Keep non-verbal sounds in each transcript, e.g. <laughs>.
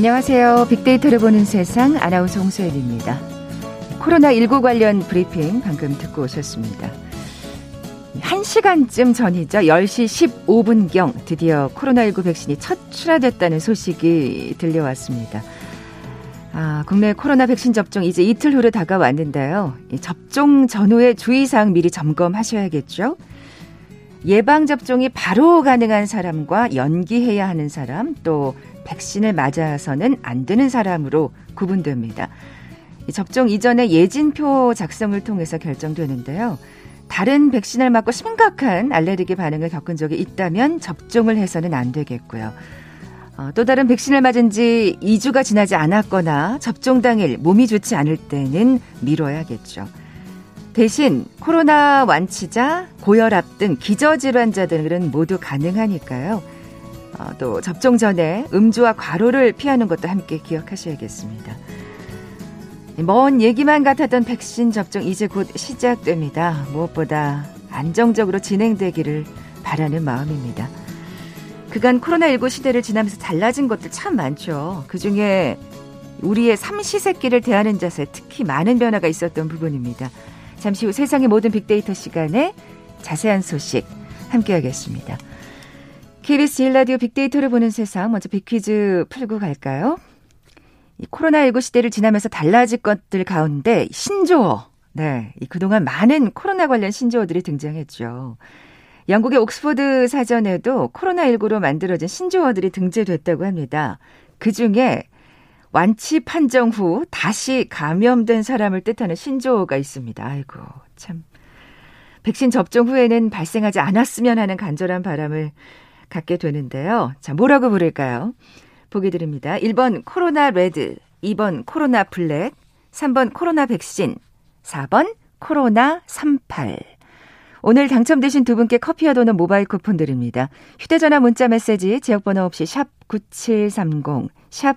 안녕하세요. 빅데이터를 보는 세상 아나운서 홍소연입니다. 코로나19 관련 브리핑 방금 듣고 오셨습니다. 1시간쯤 전이죠. 10시 15분경 드디어 코로나19 백신이 첫 출하됐다는 소식이 들려왔습니다. 아, 국내 코로나 백신 접종 이제 이틀 후로 다가왔는데요. 접종 전후의 주의사항 미리 점검하셔야겠죠. 예방접종이 바로 가능한 사람과 연기해야 하는 사람, 또 백신을 맞아서는 안 되는 사람으로 구분됩니다. 접종 이전에 예진표 작성을 통해서 결정되는데요. 다른 백신을 맞고 심각한 알레르기 반응을 겪은 적이 있다면 접종을 해서는 안 되겠고요. 어, 또 다른 백신을 맞은 지 2주가 지나지 않았거나 접종 당일 몸이 좋지 않을 때는 미뤄야겠죠. 대신 코로나 완치자, 고혈압 등 기저질환자들은 모두 가능하니까요. 어, 또 접종 전에 음주와 과로를 피하는 것도 함께 기억하셔야겠습니다. 먼 얘기만 같았던 백신 접종 이제 곧 시작됩니다. 무엇보다 안정적으로 진행되기를 바라는 마음입니다. 그간 코로나19 시대를 지나면서 달라진 것들 참 많죠. 그 중에 우리의 삼시세끼를 대하는 자세 특히 많은 변화가 있었던 부분입니다. 잠시 후 세상의 모든 빅데이터 시간에 자세한 소식 함께하겠습니다. KBS 1라디오 빅데이터를 보는 세상 먼저 빅퀴즈 풀고 갈까요? 이 코로나19 시대를 지나면서 달라질 것들 가운데 신조어. 네. 이 그동안 많은 코로나 관련 신조어들이 등장했죠. 영국의 옥스퍼드 사전에도 코로나19로 만들어진 신조어들이 등재됐다고 합니다. 그 중에 완치 판정 후 다시 감염된 사람을 뜻하는 신조어가 있습니다. 아이고, 참. 백신 접종 후에는 발생하지 않았으면 하는 간절한 바람을 갖게 되는데요. 자, 뭐라고 부를까요? 보기 드립니다. 1번 코로나 레드, 2번 코로나 블랙, 3번 코로나 백신, 4번 코로나 38. 오늘 당첨되신 두 분께 커피와 도넛 모바일 쿠폰 드립니다. 휴대전화 문자 메시지 지역번호 없이 샵 9730, 샵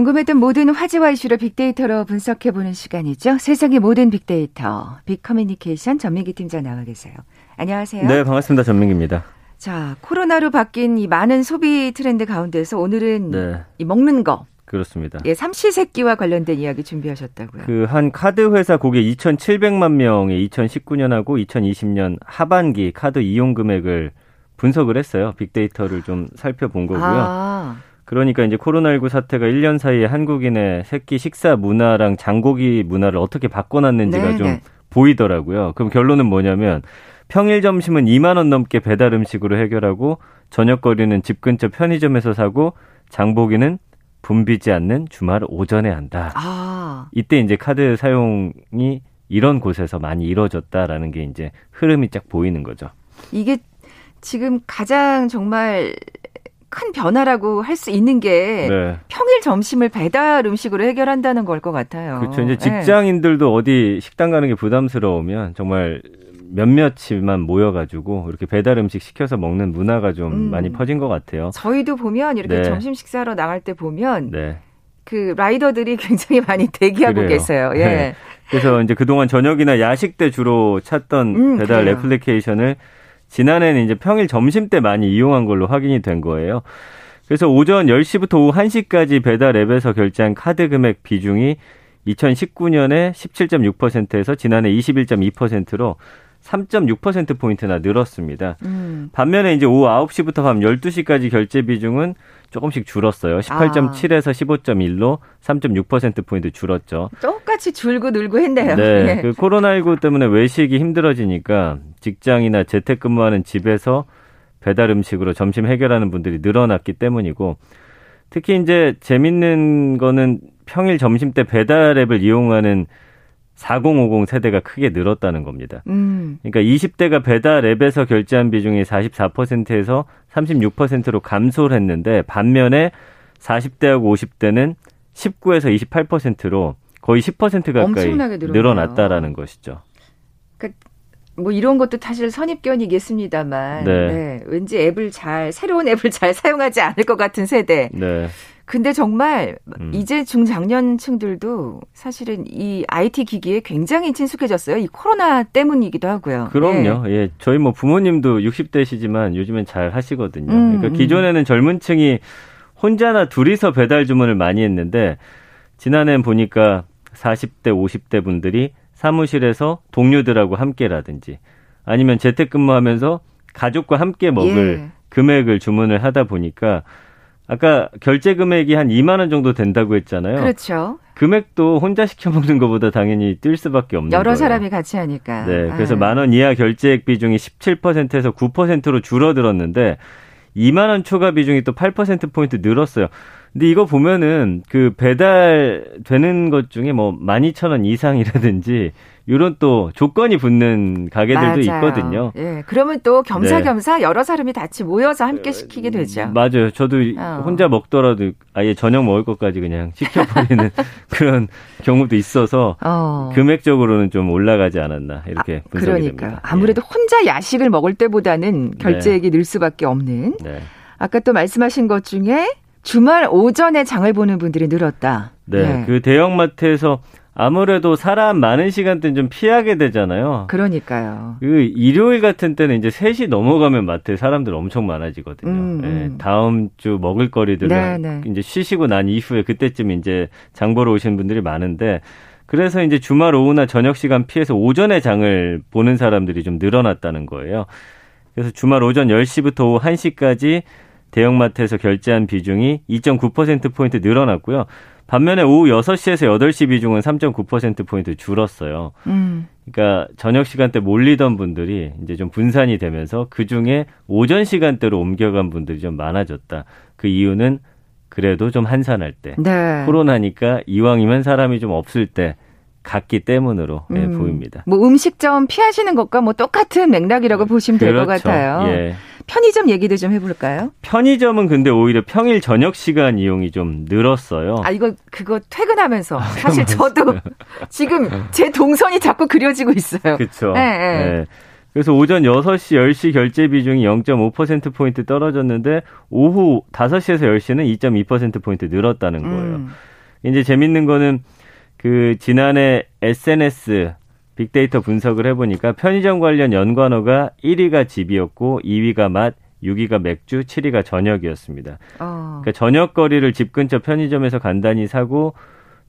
궁금했던 모든 화제와 이슈를 빅데이터로 분석해보는 시간이죠. 세상의 모든 빅데이터, 빅커뮤니케이션 전민기 팀장 나와 계세요. 안녕하세요. 네, 반갑습니다. 전민기입니다. 자, 코로나로 바뀐 이 많은 소비 트렌드 가운데서 오늘은 네. 이 먹는 거. 그렇습니다. 예, 삼시세끼와 관련된 이야기 준비하셨다고요. 그 한 카드 회사 고객 2,700만 명의 2019년하고 2020년 하반기 카드 이용 금액을 분석을 했어요. 빅데이터를 좀 살펴본 거고요. 아. 그러니까 이제 코로나19 사태가 1년 사이에 한국인의 새끼 식사 문화랑 장고기 문화를 어떻게 바꿔놨는지가 네네. 좀 네. 보이더라고요. 그럼 결론은 뭐냐면 평일 점심은 2만 원 넘게 배달 음식으로 해결하고 저녁 거리는 집 근처 편의점에서 사고 장보기는 붐비지 않는 주말 오전에 한다. 아. 이때 이제 카드 사용이 이런 곳에서 많이 이루어졌다라는 게 이제 흐름이 쫙 보이는 거죠. 이게 지금 가장 정말 큰 변화라고 할 수 있는 게 네. 평일 점심을 배달 음식으로 해결한다는 걸 것 같아요. 그렇죠. 이제 네. 직장인들도 네. 어디 식당 가는 게 부담스러우면 정말 몇몇이만 모여가지고 이렇게 배달 음식 시켜서 먹는 문화가 좀 음. 많이 퍼진 것 같아요. 저희도 보면 이렇게 네. 점심 식사하러 나갈 때 보면 네. 그 라이더들이 <laughs> 굉장히 많이 대기하고 그래요. 계세요. 예. 네. 그래서 이제 그동안 저녁이나 야식 때 주로 찾던 음, 배달 그래요. 애플리케이션을 지난해는 이제 평일 점심 때 많이 이용한 걸로 확인이 된 거예요. 그래서 오전 10시부터 오후 1시까지 배달 앱에서 결제한 카드 금액 비중이 2019년에 17.6%에서 지난해 21.2%로 3.6%포인트나 늘었습니다. 음. 반면에 이제 오후 9시부터 밤 12시까지 결제 비중은 조금씩 줄었어요. 18.7에서 아. 15.1로 3.6%포인트 줄었죠. 똑같이 줄고 늘고 했네요. 네. <laughs> 예. 그 코로나19 때문에 외식이 힘들어지니까 직장이나 재택근무하는 집에서 배달 음식으로 점심 해결하는 분들이 늘어났기 때문이고 특히 이제 재밌는 거는 평일 점심 때 배달 앱을 이용하는 4050 세대가 크게 늘었다는 겁니다. 음. 그러니까 20대가 배달 앱에서 결제한 비중이 44%에서 36%로 감소를 했는데 반면에 40대하고 50대는 19에서 28%로 거의 10% 가까이 늘어났다라는 것이죠. 그러니까 뭐 이런 것도 사실 선입견이겠습니다만 네. 네. 왠지 앱을 잘 새로운 앱을 잘 사용하지 않을 것 같은 세대. 네. 근데 정말 음. 이제 중장년층들도 사실은 이 IT 기기에 굉장히 친숙해졌어요. 이 코로나 때문이기도 하고요. 그럼요. 예. 예. 저희 뭐 부모님도 60대시지만 요즘엔 잘 하시거든요. 음, 그러니까 음. 기존에는 젊은 층이 혼자나 둘이서 배달 주문을 많이 했는데 지난해엔 보니까 40대, 50대 분들이 사무실에서 동료들하고 함께라든지 아니면 재택근무하면서 가족과 함께 먹을 예. 금액을 주문을 하다 보니까 아까 결제 금액이 한 2만 원 정도 된다고 했잖아요. 그렇죠. 금액도 혼자 시켜 먹는 것보다 당연히 뛸 수밖에 없는 여러 거예요. 사람이 같이 하니까. 네. 그래서 아. 만원 이하 결제액 비중이 17%에서 9%로 줄어들었는데 2만 원 초과 비중이 또 8% 포인트 늘었어요. 근데 이거 보면은 그 배달되는 것 중에 뭐 12,000원 이상이라든지 이런 또 조건이 붙는 가게들도 맞아요. 있거든요. 예. 그러면 또 겸사겸사 네. 여러 사람이 같이 모여서 함께 시키게 되죠. 맞아요. 저도 어. 혼자 먹더라도 아예 저녁 먹을 것까지 그냥 시켜버리는 <laughs> 그런 경우도 있어서 어. 금액적으로는 좀 올라가지 않았나 이렇게 아, 분석이 그러니까. 됩니다. 아무래도 예. 혼자 야식을 먹을 때보다는 결제액이 네. 늘 수밖에 없는. 네. 아까 또 말씀하신 것 중에 주말 오전에 장을 보는 분들이 늘었다. 네, 네. 그 대형마트에서 아무래도 사람 많은 시간대는 좀 피하게 되잖아요. 그러니까요. 그 일요일 같은 때는 이제 3시 넘어가면 마트에 사람들 엄청 많아지거든요. 음, 네, 음. 다음 주 먹을 거리들을 네, 네. 이제 쉬시고 난 이후에 그때쯤 이제 장 보러 오시는 분들이 많은데 그래서 이제 주말 오후나 저녁 시간 피해서 오전에 장을 보는 사람들이 좀 늘어났다는 거예요. 그래서 주말 오전 10시부터 오후 1시까지 대형마트에서 결제한 비중이 2.9%포인트 늘어났고요. 반면에 오후 6시에서 8시 비중은 3.9%포인트 줄었어요. 음. 그러니까 저녁 시간대 몰리던 분들이 이제 좀 분산이 되면서 그 중에 오전 시간대로 옮겨간 분들이 좀 많아졌다. 그 이유는 그래도 좀 한산할 때. 네. 코로나니까 이왕이면 사람이 좀 없을 때 같기 때문으로 예, 음. 예, 보입니다. 뭐 음식점 피하시는 것과 뭐 똑같은 맥락이라고 보시면 될것 그렇죠. 같아요. 예. 편의점 얘기도 좀 해볼까요? 편의점은 근데 오히려 평일 저녁 시간 이용이 좀 늘었어요. 아 이거 그거 퇴근하면서 아, 사실 저도 <laughs> 지금 제 동선이 자꾸 그려지고 있어요. 그렇죠. 네, 네. 네. 그래서 오전 6시, 10시 결제 비중이 0.5%포인트 떨어졌는데 오후 5시에서 10시는 2.2%포인트 늘었다는 거예요. 음. 이제 재밌는 거는 그 지난해 SNS 빅데이터 분석을 해보니까 편의점 관련 연관어가 1위가 집이었고 2위가 맛, 6위가 맥주, 7위가 저녁이었습니다. 어. 그러니까 저녁 거리를 집 근처 편의점에서 간단히 사고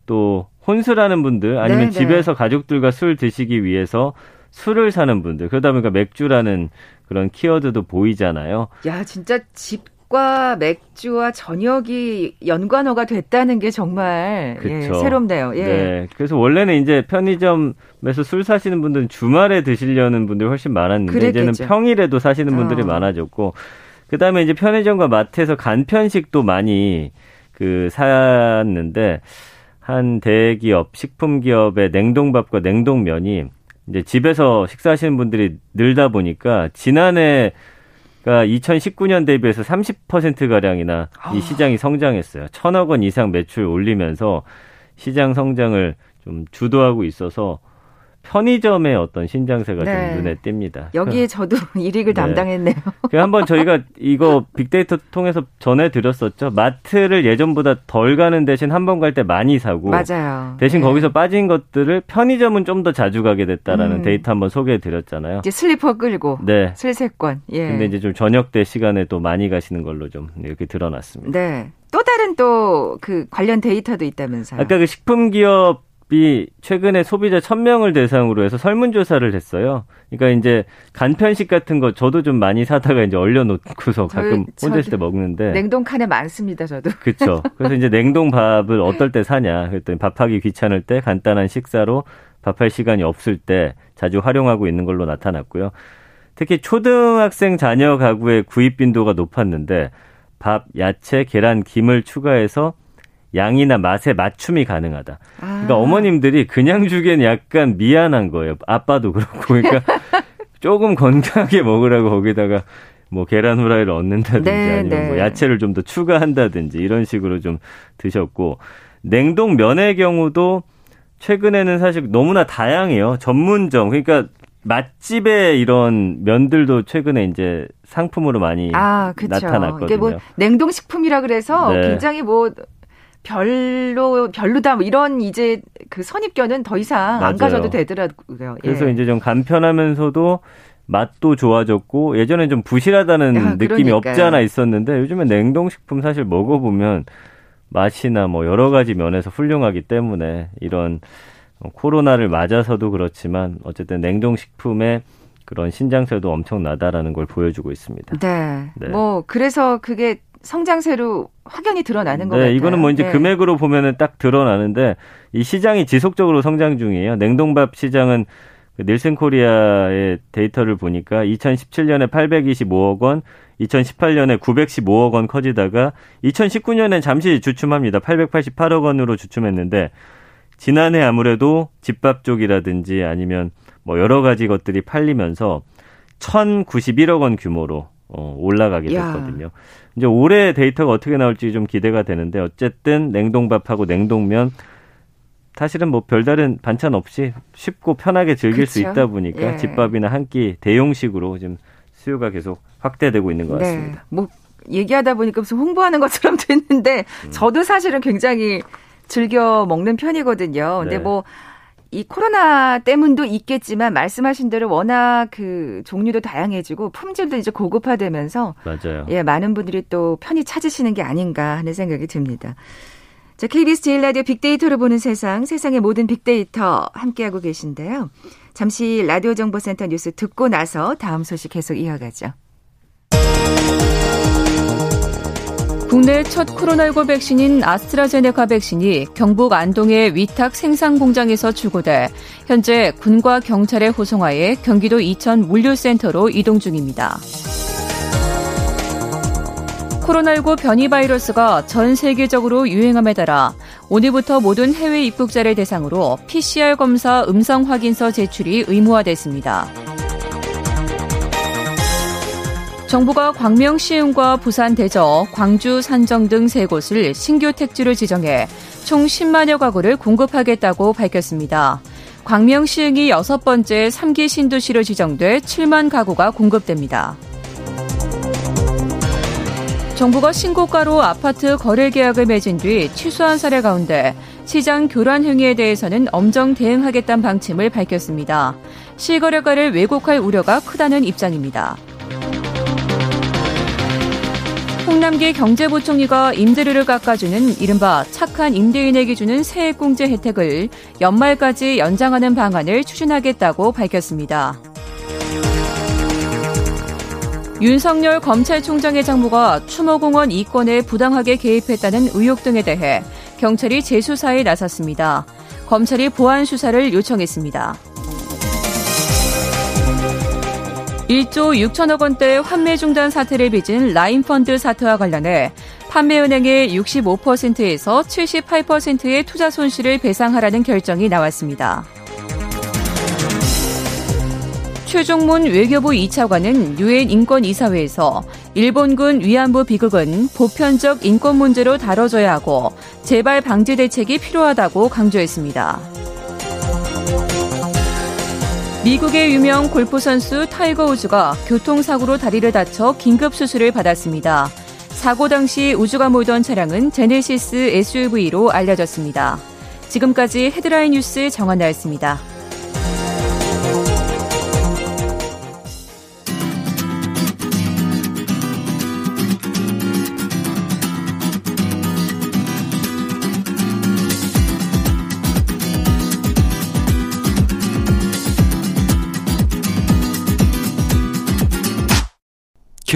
또 혼술하는 분들 아니면 네네. 네. 집에서 가족들과 술 드시기 위해서 술을 사는 분들 그러다 보니까 맥주라는 그런 키워드도 보이잖아요. 야 진짜 집 밥과 맥주와 저녁이 연관어가 됐다는 게 정말 예, 새롭네요. 예. 네. 그래서 원래는 이제 편의점에서 술 사시는 분들은 주말에 드시려는 분들이 훨씬 많았는데 그랬겠죠. 이제는 평일에도 사시는 분들이 어. 많아졌고 그다음에 이제 편의점과 마트에서 간편식도 많이 그 샀는데 한 대기업 식품 기업의 냉동밥과 냉동면이 이제 집에서 식사하시는 분들이 늘다 보니까 지난해 그러니까 2019년 대비해서 30%가량이나 아. 이 시장이 성장했어요. 천억 원 이상 매출 올리면서 시장 성장을 좀 주도하고 있어서 편의점의 어떤 신장세가 네. 좀 눈에 띕니다. 여기에 <laughs> 저도 <laughs> 일익을 네. 담당했네요. <laughs> 한번 저희가 이거 빅데이터 통해서 전해드렸었죠. 마트를 예전보다 덜 가는 대신 한 번 갈 때 많이 사고 맞아요. 대신 네. 거기서 빠진 것들을 편의점은 좀 더 자주 가게 됐다라는 음. 데이터 한번 소개해드렸잖아요. 이제 슬리퍼 끌고 네. 슬세권. 예. 근데 이제 좀 저녁 때 시간에 또 많이 가시는 걸로 좀 이렇게 드러났습니다. 네. 또 다른 또 그 관련 데이터도 있다면서요. 아까 그 식품 기업 이 최근에 소비자 1000명을 대상으로 해서 설문조사를 했어요. 그러니까 이제 간편식 같은 거 저도 좀 많이 사다가 이제 얼려놓고서 가끔 혼자 있을 때 먹는데. 냉동칸에 많습니다, 저도. 그렇죠. 그래서 이제 냉동밥을 어떨 때 사냐. 그랬더니 밥하기 귀찮을 때 간단한 식사로 밥할 시간이 없을 때 자주 활용하고 있는 걸로 나타났고요. 특히 초등학생 자녀 가구의 구입 빈도가 높았는데 밥, 야채, 계란, 김을 추가해서 양이나 맛의 맞춤이 가능하다. 그러니까 아. 어머님들이 그냥 주기엔 약간 미안한 거예요. 아빠도 그렇고. 그러니까 <laughs> 조금 건강하게 먹으라고 거기다가 뭐 계란 후라이를 얻는다든지 네, 아니면 네. 뭐 야채를 좀 더 추가한다든지 이런 식으로 좀 드셨고 냉동 면의 경우도 최근에는 사실 너무나 다양해요. 전문점 그러니까 맛집의 이런 면들도 최근에 이제 상품으로 많이 아, 나타났거든요. 이게 뭐 냉동 식품이라 그래서 네. 굉장히 뭐 별로 별로다 뭐 이런 이제 그 선입견은 더 이상 맞아요. 안 가져도 되더라고요. 그래서 예. 이제 좀 간편하면서도 맛도 좋아졌고 예전에 좀 부실하다는 아, 느낌이 없지 않아 있었는데 요즘에 냉동식품 사실 먹어보면 맛이나 뭐 여러 가지 면에서 훌륭하기 때문에 이런 코로나를 맞아서도 그렇지만 어쨌든 냉동식품의 그런 신장세도 엄청 나다라는 걸 보여주고 있습니다. 네. 네. 뭐 그래서 그게 성장세로 확연히 드러나는 네, 것 같아요. 이거는 뭐 이제 네. 금액으로 보면은 딱 드러나는데 이 시장이 지속적으로 성장 중이에요. 냉동밥 시장은 그 닐슨 코리아의 데이터를 보니까 2017년에 825억 원, 2018년에 915억 원 커지다가 2019년엔 잠시 주춤합니다. 888억 원으로 주춤했는데 지난해 아무래도 집밥 쪽이라든지 아니면 뭐 여러 가지 것들이 팔리면서 1,091억 원 규모로 어, 올라가게 됐거든요. 야. 이제 올해 데이터가 어떻게 나올지 좀 기대가 되는데 어쨌든 냉동밥하고 냉동면 사실은 뭐 별다른 반찬 없이 쉽고 편하게 즐길 그쵸? 수 있다 보니까 예. 집밥이나 한 끼 대용식으로 지금 수요가 계속 확대되고 있는 것 네. 같습니다. 네. 뭐 얘기하다 보니까 무슨 홍보하는 것처럼 <laughs> 됐는데 음. 저도 사실은 굉장히 즐겨 먹는 편이거든요. 근데 네. 뭐 이 코로나 때문도 있겠지만 말씀하신 대로 워낙 그 종류도 다양해지고 품질도 이제 고급화되면서 맞아요. 예, 많은 분들이 또 편히 찾으시는 게 아닌가 하는 생각이 듭니다. 자, KBS 제일 라디오 빅데이터를 보는 세상, 세상의 모든 빅데이터 함께하고 계신데요. 잠시 라디오 정보센터 뉴스 듣고 나서 다음 소식 계속 이어가죠. 국내 첫 코로나19 백신인 아스트라제네카 백신이 경북 안동의 위탁 생산 공장에서 출고돼 현재 군과 경찰의 호송하에 경기도 이천 물류센터로 이동 중입니다. 코로나19 변이 바이러스가 전 세계적으로 유행함에 따라 오늘부터 모든 해외 입국자를 대상으로 PCR 검사 음성 확인서 제출이 의무화됐습니다. 정부가 광명 시흥과 부산 대저, 광주 산정 등 세 곳을 신규 택지로 지정해 총 10만여 가구를 공급하겠다고 밝혔습니다. 광명 시흥이 여섯 번째 3기 신도시로 지정돼 7만 가구가 공급됩니다. 정부가 신고가로 아파트 거래 계약을 맺은 뒤 취소한 사례 가운데 시장 교란 행위에 대해서는 엄정 대응하겠다는 방침을 밝혔습니다. 실거래가를 왜곡할 우려가 크다는 입장입니다. 홍남기 경제부총리가 임대료를 깎아주는 이른바 착한 임대인에게 주는 세액공제 혜택을 연말까지 연장하는 방안을 추진하겠다고 밝혔습니다. 윤석열 검찰총장의 장모가 추모공원 이권에 부당하게 개입했다는 의혹 등에 대해 경찰이 재수사에 나섰습니다. 검찰이 보안 수사를 요청했습니다. 1조 6천억 원대 환매 중단 사태를 빚은 라인펀드 사태와 관련해 판매은행의 65%에서 78%의 투자 손실을 배상하라는 결정이 나왔습니다. 최종문 외교부 2차관은 유엔 인권이사회에서 일본군 위안부 비극은 보편적 인권 문제로 다뤄져야 하고 재발 방지 대책이 필요하다고 강조했습니다. 미국의 유명 골프 선수 타이거 우즈가 교통사고로 다리를 다쳐 긴급 수술을 받았습니다. 사고 당시 우즈가 몰던 차량은 제네시스 SUV로 알려졌습니다. 지금까지 헤드라인 뉴스 정한나였습니다.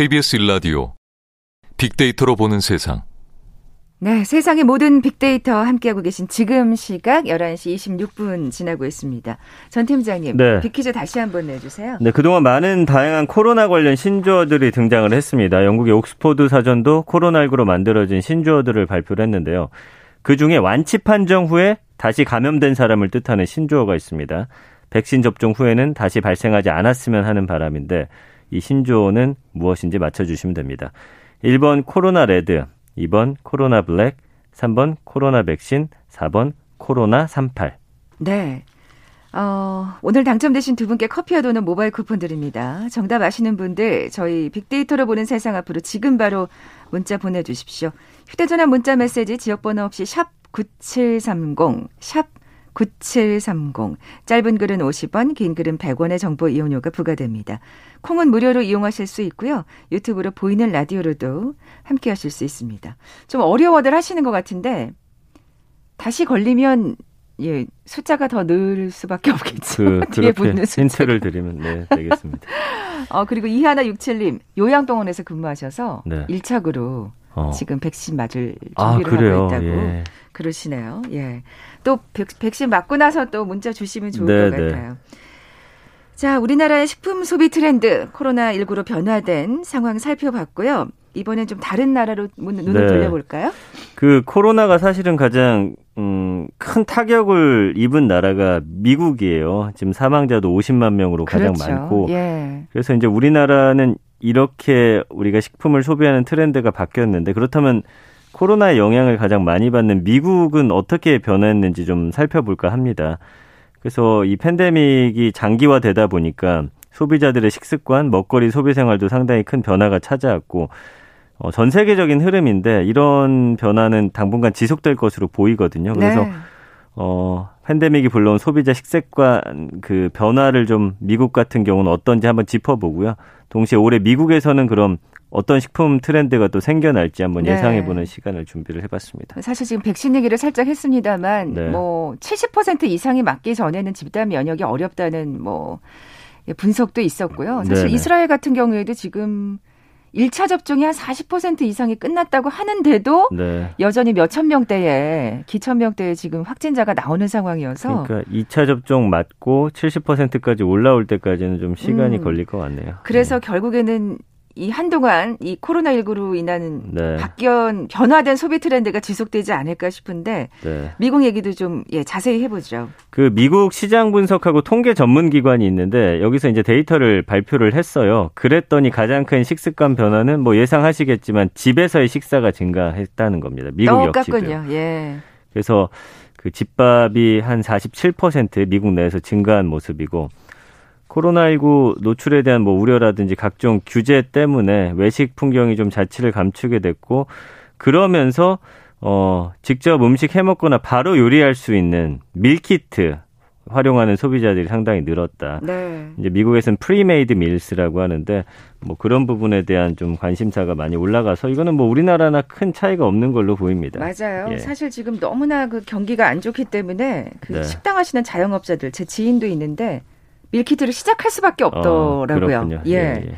KBS 일라디오 빅데이터로 보는 세상. 네, 세상의 모든 빅데이터 함께하고 계신 지금 시각 11시 26분 지나고 있습니다. 전 팀장님, 네. 빅퀴즈 다시 한번 내주세요. 네, 그동안 많은 다양한 코로나 관련 신조어들이 등장을 했습니다. 영국의 옥스포드 사전도 코로나19로 만들어진 신조어들을 발표를 했는데요. 그 중에 완치 판정 후에 다시 감염된 사람을 뜻하는 신조어가 있습니다. 백신 접종 후에는 다시 발생하지 않았으면 하는 바람인데 이 신조어는 무엇인지 맞춰주시면 됩니다. 1번 코로나 레드, 2번 코로나 블랙, 3번 코로나 백신, 4번 코로나 38. 네. 어, 오늘 당첨되신 두 분께 커피와 도넛 모바일 쿠폰 드립니다. 정답 아시는 분들 저희 빅데이터로 보는 세상 앞으로 지금 바로 문자 보내주십시오. 휴대전화 문자 메시지 지역번호 없이 샵 9730, 샵 9730. 짧은 글은 50원, 긴 글은 100원의 정보 이용료가 부과됩니다. 콩은 무료로 이용하실 수 있고요. 유튜브로 보이는 라디오로도 함께 하실 수 있습니다. 좀 어려워들 하시는 것 같은데 다시 걸리면 예, 숫자가 더 늘 수밖에 없겠죠. 그, <laughs> 뒤에 붙는 숫자. 힌트를 드리면 네, 되겠습니다. <laughs> 어, 그리고 이하나 67님, 요양병원에서 근무하셔서 네. 1착으로 어. 지금 백신 맞을 아, 준비를 아, 하고 있다고 예. 그러시네요. 예. 또 백, 백신 맞고 나서 또 문자 주시면 좋을 네, 것 네. 같아요. 자, 우리나라의 식품 소비 트렌드 코로나19로 변화된 상황 살펴봤고요. 이번엔 좀 다른 나라로 눈을 네. 돌려볼까요? 그 코로나가 사실은 가장 음, 큰 타격을 입은 나라가 미국이에요. 지금 사망자도 50만 명으로 가장 그렇죠. 많고. 예. 그래서 이제 우리나라는 이렇게 우리가 식품을 소비하는 트렌드가 바뀌었는데 그렇다면 코로나의 영향을 가장 많이 받는 미국은 어떻게 변했는지 좀 살펴볼까 합니다. 그래서 이 팬데믹이 장기화되다 보니까 소비자들의 식습관, 먹거리 소비 생활도 상당히 큰 변화가 찾아왔고 어, 전 세계적인 흐름인데 이런 변화는 당분간 지속될 것으로 보이거든요. 그래서 네. 어, 팬데믹이 불러온 소비자 식습관 그 변화를 좀 미국 같은 경우는 어떤지 한번 짚어보고요. 동시에 올해 미국에서는 그럼 어떤 식품 트렌드가 또 생겨날지 한번 네. 예상해보는 시간을 준비를 해봤습니다. 사실 지금 백신 얘기를 살짝 했습니다만 네. 뭐70% 이상이 맞기 전에는 집단 면역이 어렵다는 뭐 분석도 있었고요. 사실 네네. 이스라엘 같은 경우에도 지금 1차 접종이 한 40% 이상이 끝났다고 하는데도 네. 여전히 몇천 명대에 기천 명대에 지금 확진자가 나오는 상황이어서 그러니까 2차 접종 맞고 70%까지 올라올 때까지는 좀 시간이 음. 걸릴 것 같네요. 그래서 네. 결국에는 이 한동안 이 코로나19로 인한 네. 바뀌어 변화된 소비 트렌드가 지속되지 않을까 싶은데 네. 미국 얘기도 좀 예, 자세히 해보죠. 그 미국 시장 분석하고 통계 전문 기관이 있는데 여기서 이제 데이터를 발표를 했어요. 그랬더니 가장 큰 식습관 변화는 뭐 예상하시겠지만 집에서의 식사가 증가했다는 겁니다. 미국 역시도요. 예. 그래서 그 집밥이 한 47% 미국 내에서 증가한 모습이고 코로나19 노출에 대한 뭐 우려라든지 각종 규제 때문에 외식 풍경이 좀 자취를 감추게 됐고 그러면서 어 직접 음식 해 먹거나 바로 요리할 수 있는 밀키트 활용하는 소비자들이 상당히 늘었다. 네. 이제 미국에서는 premade meals라고 하는데 뭐 그런 부분에 대한 좀 관심사가 많이 올라가서 이거는 뭐 우리나라나 큰 차이가 없는 걸로 보입니다. 맞아요. 예. 사실 지금 너무나 그 경기가 안 좋기 때문에 그 네. 식당 하시는 자영업자들 제 지인도 있는데 밀키트를 시작할 수밖에 어, 없더라고요. 어, 예. 예, 예.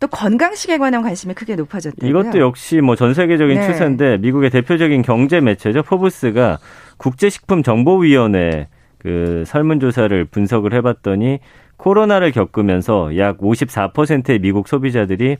또 건강식에 관한 관심이 크게 높아졌대요. 이것도 역시 뭐 전 세계적인 네. 추세인데 미국의 대표적인 경제 매체죠. 포브스가 국제식품정보위원회 그 설문조사를 분석을 해봤더니 코로나를 겪으면서 약 54%의 미국 소비자들이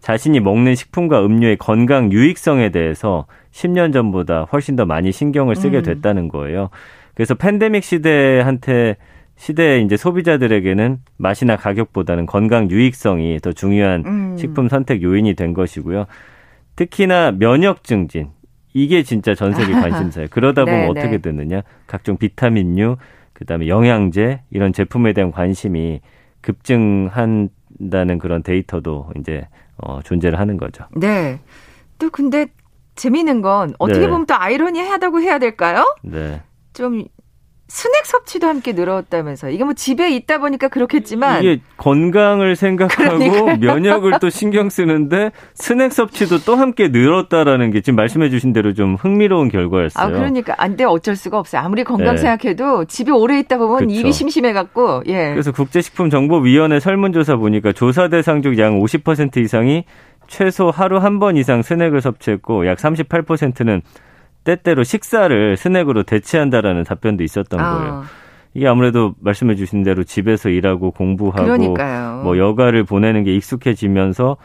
자신이 먹는 식품과 음료의 건강 유익성에 대해서 10년 전보다 훨씬 더 많이 신경을 쓰게 음. 됐다는 거예요. 그래서 팬데믹 시대한테 시대의 이제 소비자들에게는 맛이나 가격보다는 건강 유익성이 더 중요한 음. 식품 선택 요인이 된 것이고요. 특히나 면역 증진 이게 진짜 전 세계 <laughs> 관심사예요. 그러다 보면 네, 어떻게 네. 되느냐? 각종 비타민류, 그다음에 영양제 이런 제품에 대한 관심이 급증한다는 그런 데이터도 이제 어, 존재를 하는 거죠. 네. 또 근데 재미있는 건 어떻게 네. 보면 또 아이러니하다고 해야 될까요? 네. 좀 스낵 섭취도 함께 늘었다면서 이게 뭐 집에 있다 보니까 그렇겠지만 이게 건강을 생각하고 그러니까요. 면역을 또 신경 쓰는데 스낵 섭취도 또 함께 늘었다라는 게 지금 말씀해 주신 대로 좀 흥미로운 결과였어요. 아 그러니까 안돼 어쩔 수가 없어요. 아무리 건강 네. 생각해도 집에 오래 있다 보면 그렇죠. 입이 심심해 갖고 예. 그래서 국제식품정보위원회 설문조사 보니까 조사 대상 중약50% 이상이 최소 하루 한 번 이상 스낵을 섭취했고 약 38%는 때때로 식사를 스낵으로 대체한다라는 답변도 있었던 아. 거예요. 이게 아무래도 말씀해 주신 대로 집에서 일하고 공부하고 그러니까요. 뭐 여가를 보내는 게 익숙해지면서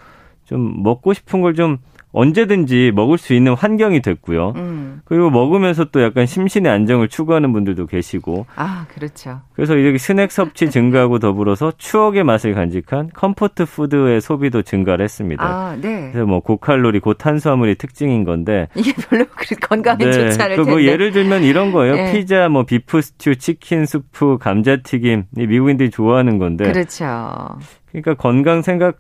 좀 먹고 싶은 걸좀 언제든지 먹을 수 있는 환경이 됐고요. 음. 그리고 먹으면서 또 약간 심신의 안정을 추구하는 분들도 계시고. 아, 그렇죠. 그래서 이렇게 스낵 섭취 증가하고 더불어서 추억의 맛을 간직한 comfort food의 소비도 증가를 했습니다. 아, 네. 그래서 뭐 고칼로리, 고탄수화물이 특징인 건데 이게 별로 건강에 네. 좋지 않을 그뭐 텐데. 뭐 예를 들면 이런 거예요. 네. 피자, 뭐 비프 스튜, 치킨 수프, 감자튀김. 이 미국인들이 좋아하는 건데. 그렇죠. 그러니까 건강 생각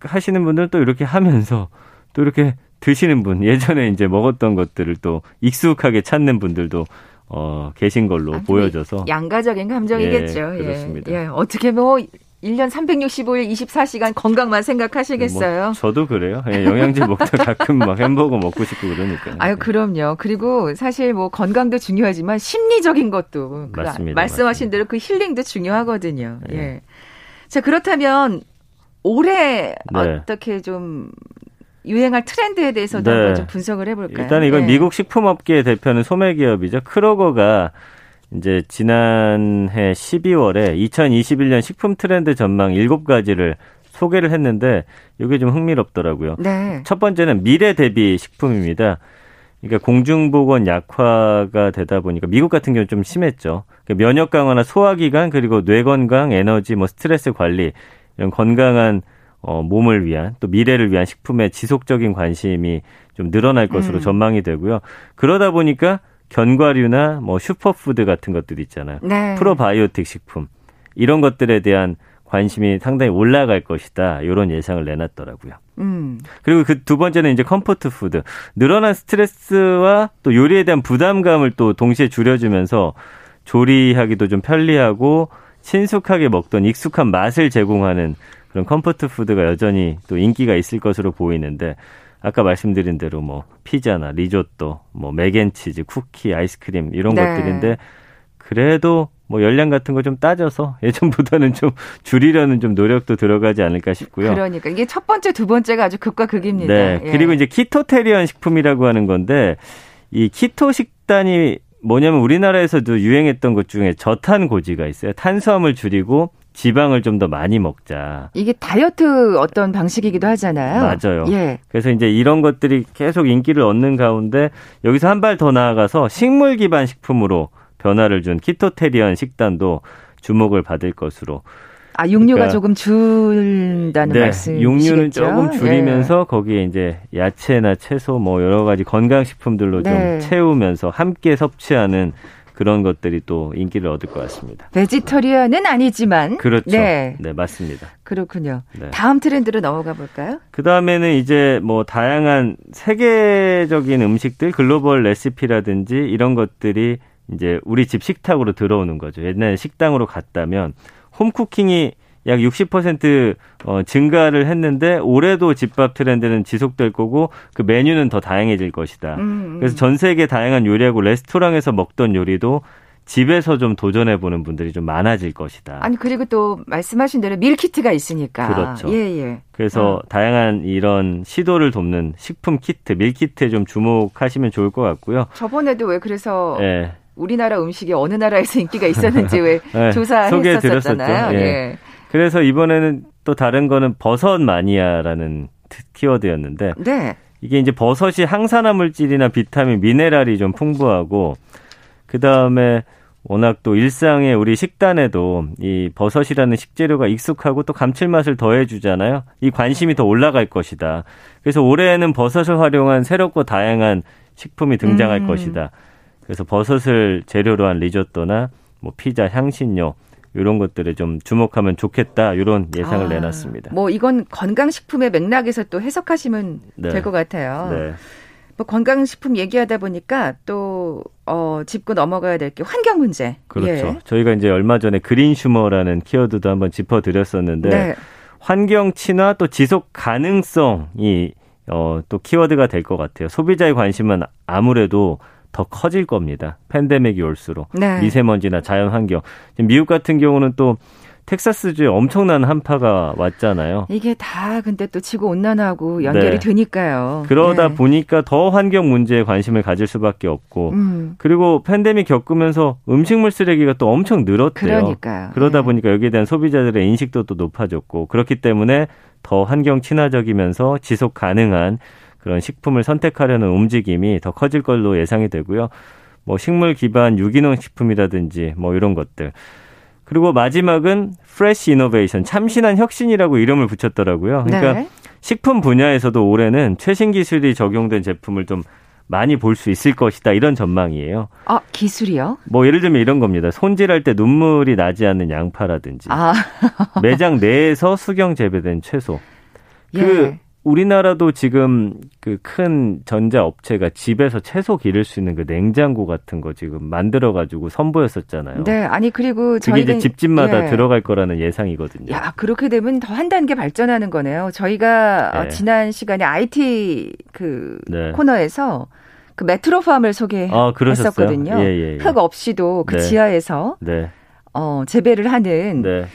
하시는 분들은 또 이렇게 하면서 또 이렇게 드시는 분, 예전에 이제 먹었던 것들을 또 익숙하게 찾는 분들도 어, 계신 걸로 아니, 보여져서. 양가적인 감정이겠죠. 예, 그렇습니다. 예, 예. 어떻게 뭐 1년 365일 24시간 건강만 생각하시겠어요? 뭐 저도 그래요. 예, 영양제 먹다 <laughs> 가끔 막 햄버거 먹고 싶고 그러니까. 아유, 그럼요. 그리고 사실 뭐 건강도 중요하지만 심리적인 것도 그 맞습니다. 그 말씀하신 맞습니다. 대로 그 힐링도 중요하거든요. 예. 예. 자, 그렇다면 올해 네. 어떻게 좀 유행할 트렌드에 대해서도 네. 한번 좀 분석을 해볼까요? 일단 이건 네. 미국 식품업계 대표는 소매기업이죠. 크로거가 이제 지난해 12월에 2021년 식품 트렌드 전망 7가지를 소개를 했는데 이게 좀 흥미롭더라고요. 네. 첫 번째는 미래 대비 식품입니다. 그러니까 공중보건 악화가 되다 보니까 미국 같은 경우는 좀 심했죠. 그러니까 면역 강화나 소화 기관 그리고 뇌 건강, 에너지, 뭐 스트레스 관리 이런 건강한 어, 몸을 위한 또 미래를 위한 식품에 지속적인 관심이 좀 늘어날 것으로 음. 전망이 되고요. 그러다 보니까 견과류나 뭐 슈퍼푸드 같은 것들 있잖아요. 네. 프로바이오틱 식품 이런 것들에 대한 관심이 상당히 올라갈 것이다. 이런 예상을 내놨더라고요. 음. 그리고 그 두 번째는 이제 comfort food. 늘어난 스트레스와 또 요리에 대한 부담감을 또 동시에 줄여주면서 조리하기도 좀 편리하고 친숙하게 먹던 익숙한 맛을 제공하는 그런 comfort food가 여전히 또 인기가 있을 것으로 보이는데 아까 말씀드린 대로 뭐 피자나 리조또, 뭐 mac and cheese, 쿠키, 아이스크림 이런 네. 것들인데 그래도 뭐 열량 같은 거 좀 따져서 <laughs> 예전보다는 좀 줄이려는 좀 노력도 들어가지 않을까 싶고요. 그러니까 이게 첫 번째, 두 번째가 아주 극과 극입니다. 네. 예. 그리고 이제 키토테리언 식품이라고 하는 건데 이 키토 식단이 뭐냐면 우리나라에서도 유행했던 것 중에 저탄 고지가 있어요. 탄수화물 줄이고 지방을 좀 더 많이 먹자. 이게 다이어트 어떤 방식이기도 하잖아요. 맞아요. 예. 그래서 이제 이런 것들이 계속 인기를 얻는 가운데 여기서 한 발 더 나아가서 식물 기반 식품으로 변화를 준 키토테리언 식단도 주목을 받을 것으로. 아, 육류가 그러니까, 조금 줄다는 네, 말씀이시죠? 육류는 조금 줄이면서 예. 거기에 이제 야채나 채소 뭐 여러 가지 건강 식품들로 네. 좀 채우면서 함께 섭취하는 그런 것들이 또 인기를 얻을 것 같습니다. 베지터리안은 아니지만 그렇죠. 네, 네 맞습니다. 그렇군요. 네. 다음 트렌드로 넘어가 볼까요? 그 다음에는 이제 뭐 다양한 세계적인 음식들 글로벌 레시피라든지 이런 것들이 이제 우리 집 식탁으로 들어오는 거죠. 옛날 식당으로 갔다면 홈쿠킹이 약 60% 어, 증가를 했는데 올해도 집밥 트렌드는 지속될 거고 그 메뉴는 더 다양해질 것이다. 음, 음. 그래서 전 세계 다양한 요리하고 레스토랑에서 먹던 요리도 집에서 좀 도전해 보는 분들이 좀 많아질 것이다. 아니 그리고 또 말씀하신 대로 밀키트가 있으니까. 그렇죠. 예, 예. 그래서 어. 다양한 이런 시도를 돕는 식품 키트, 밀키트에 좀 주목하시면 좋을 것 같고요. 저번에도 왜 그래서 예. 우리나라 음식이 어느 나라에서 인기가 있었는지 왜 <laughs> 네, 조사했었잖아요. 예. 예. 그래서 이번에는 또 다른 거는 버섯 마니아라는 키워드였는데 네. 이게 이제 버섯이 항산화 물질이나 비타민, 미네랄이 좀 풍부하고 그 다음에 워낙 또 일상의 우리 식단에도 이 버섯이라는 식재료가 익숙하고 또 감칠맛을 더해주잖아요. 이 관심이 더 올라갈 것이다. 그래서 올해에는 버섯을 활용한 새롭고 다양한 식품이 등장할 음. 것이다. 그래서 버섯을 재료로 한 리조또나 뭐 피자, 향신료 이런 것들에 좀 주목하면 좋겠다 이런 예상을 아, 내놨습니다. 뭐 이건 건강식품의 맥락에서 또 해석하시면 네. 될것 같아요. 네. 뭐 건강식품 얘기하다 보니까 또 어, 짚고 넘어가야 될 게 환경 문제. 그렇죠. 예. 저희가 이제 얼마 전에 그린 슈머라는 키워드도 한번 짚어드렸었는데 네. 환경 친화 또 지속 가능성이 어, 또 키워드가 될 것 같아요. 소비자의 관심은 아무래도 더 커질 겁니다. 팬데믹이 올수록 네. 미세먼지나 자연 환경. 미국 같은 경우는 또 텍사스주에 엄청난 한파가 왔잖아요. 이게 다 근데 또 지구 온난화하고 연결이 네. 되니까요. 그러다 네. 보니까 더 환경 문제에 관심을 가질 수밖에 없고 음. 그리고 팬데믹 겪으면서 음식물 쓰레기가 또 엄청 늘었대요. 그러니까요. 그러다 네. 보니까 여기에 대한 소비자들의 인식도 또 높아졌고 그렇기 때문에 더 환경 친화적이면서 지속 가능한 그런 식품을 선택하려는 움직임이 더 커질 걸로 예상이 되고요. 뭐 식물 기반 유기농 식품이라든지 뭐 이런 것들. 그리고 마지막은 프레시 이노베이션, 참신한 혁신이라고 이름을 붙였더라고요. 그러니까 네. 식품 분야에서도 올해는 최신 기술이 적용된 제품을 좀 많이 볼 수 있을 것이다 이런 전망이에요. 아 기술이요? 뭐 예를 들면 이런 겁니다. 손질할 때 눈물이 나지 않는 양파라든지 아. 매장 내에서 수경 재배된 채소. <laughs> 그 예. 우리나라도 지금 그 큰 전자 업체가 집에서 채소 기를 수 있는 그 냉장고 같은 거 지금 만들어 가지고 선보였었잖아요. 네, 아니 그리고 저희 이제 집집마다 예. 들어갈 거라는 예상이거든요. 야, 그렇게 되면 더 한 단계 발전하는 거네요. 저희가 네. 어, 지난 시간에 IT 그 네. 코너에서 그 메트로팜을 소개했었거든요. 아, 예, 예, 예. 흙 없이도 그 네. 지하에서 네. 어, 재배를 하는 네.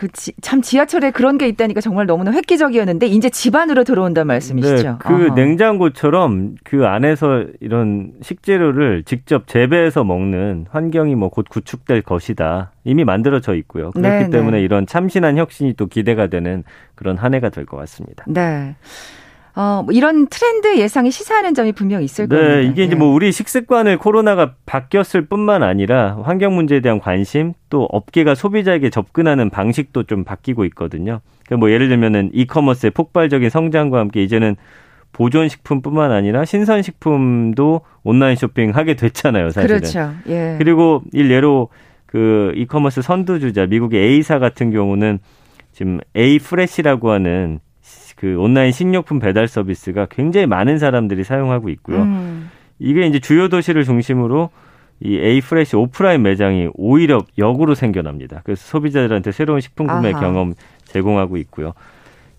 그참 지하철에 그런 게 있다니까 정말 너무나 획기적이었는데 이제 집 안으로 들어온단 말씀이시죠. 네, 그 어허. 냉장고처럼 그 안에서 이런 식재료를 직접 재배해서 먹는 환경이 뭐 곧 구축될 것이다. 이미 만들어져 있고요. 그렇기 네, 네. 때문에 네. 이런 참신한 혁신이 또 기대가 되는 그런 한 해가 될 것 같습니다. 네. 어, 뭐 이런 트렌드 예상이 시사하는 점이 분명 있을 네, 겁니다. 이게 이제 뭐 예. 우리 식습관을 코로나가 바뀌었을 뿐만 아니라 환경 문제에 대한 관심 또 업계가 소비자에게 접근하는 방식도 좀 바뀌고 있거든요. 그러니까 뭐 예를 들면은 이커머스의 폭발적인 성장과 함께 이제는 보존 식품뿐만 아니라 신선 식품도 온라인 쇼핑하게 됐잖아요, 사실은. 그렇죠. 예. 그리고 일례로 그 이커머스 선두주자 미국의 A사 같은 경우는 지금 A Fresh라고 하는 그 온라인 식료품 배달 서비스가 굉장히 많은 사람들이 사용하고 있고요. 음. 이게 이제 주요 도시를 중심으로 이 A Fresh 오프라인 매장이 오히려 역으로 생겨납니다. 그래서 소비자들한테 새로운 식품 구매 아하. 경험 제공하고 있고요.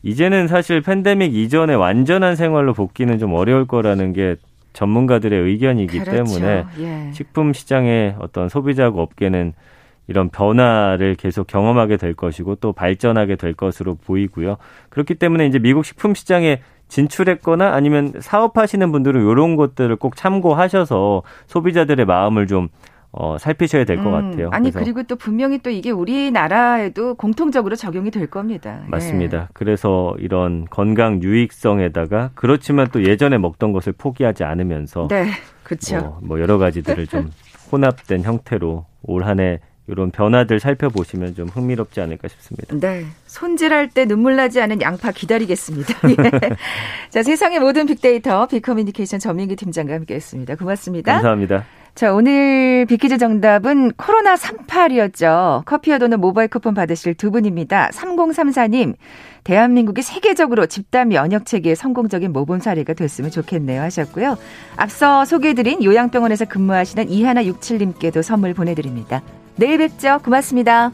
이제는 사실 팬데믹 이전에 완전한 생활로 복귀는 좀 어려울 거라는 게 전문가들의 의견이기 그렇죠. 때문에 예. 식품 시장의 어떤 소비자하고 업계는 이런 변화를 계속 경험하게 될 것이고 또 발전하게 될 것으로 보이고요. 그렇기 때문에 이제 미국 식품 시장에 진출했거나 아니면 사업하시는 분들은 이런 것들을 꼭 참고하셔서 소비자들의 마음을 좀 어, 살피셔야 될것 음, 같아요. 아니 그리고 또 분명히 또 이게 우리나라에도 공통적으로 적용이 될 겁니다. 맞습니다. 예. 그래서 이런 건강 유익성에다가 그렇지만 또 예전에 먹던 것을 포기하지 않으면서 네, 그렇죠. 뭐, 뭐 여러 가지들을 좀 <laughs> 혼합된 형태로 올 한해 이런 변화들 살펴보시면 좀 흥미롭지 않을까 싶습니다. 네. 손질할 때 눈물 나지 않은 양파 기다리겠습니다. <laughs> 예. 자, 세상의 모든 빅데이터 빅커뮤니케이션 전민기 팀장과 함께 했습니다. 고맙습니다. 감사합니다. 자, 오늘 빅퀴즈 정답은 코로나 38이었죠. 커피와 도는 모바일 쿠폰 받으실 두 분입니다. 3034님, 대한민국이 세계적으로 집단 면역 체계의 성공적인 모범 사례가 됐으면 좋겠네요 하셨고요. 앞서 소개해드린 요양병원에서 근무하시는 이하나 67님께도 선물 보내드립니다. 내일 뵙죠. 고맙습니다.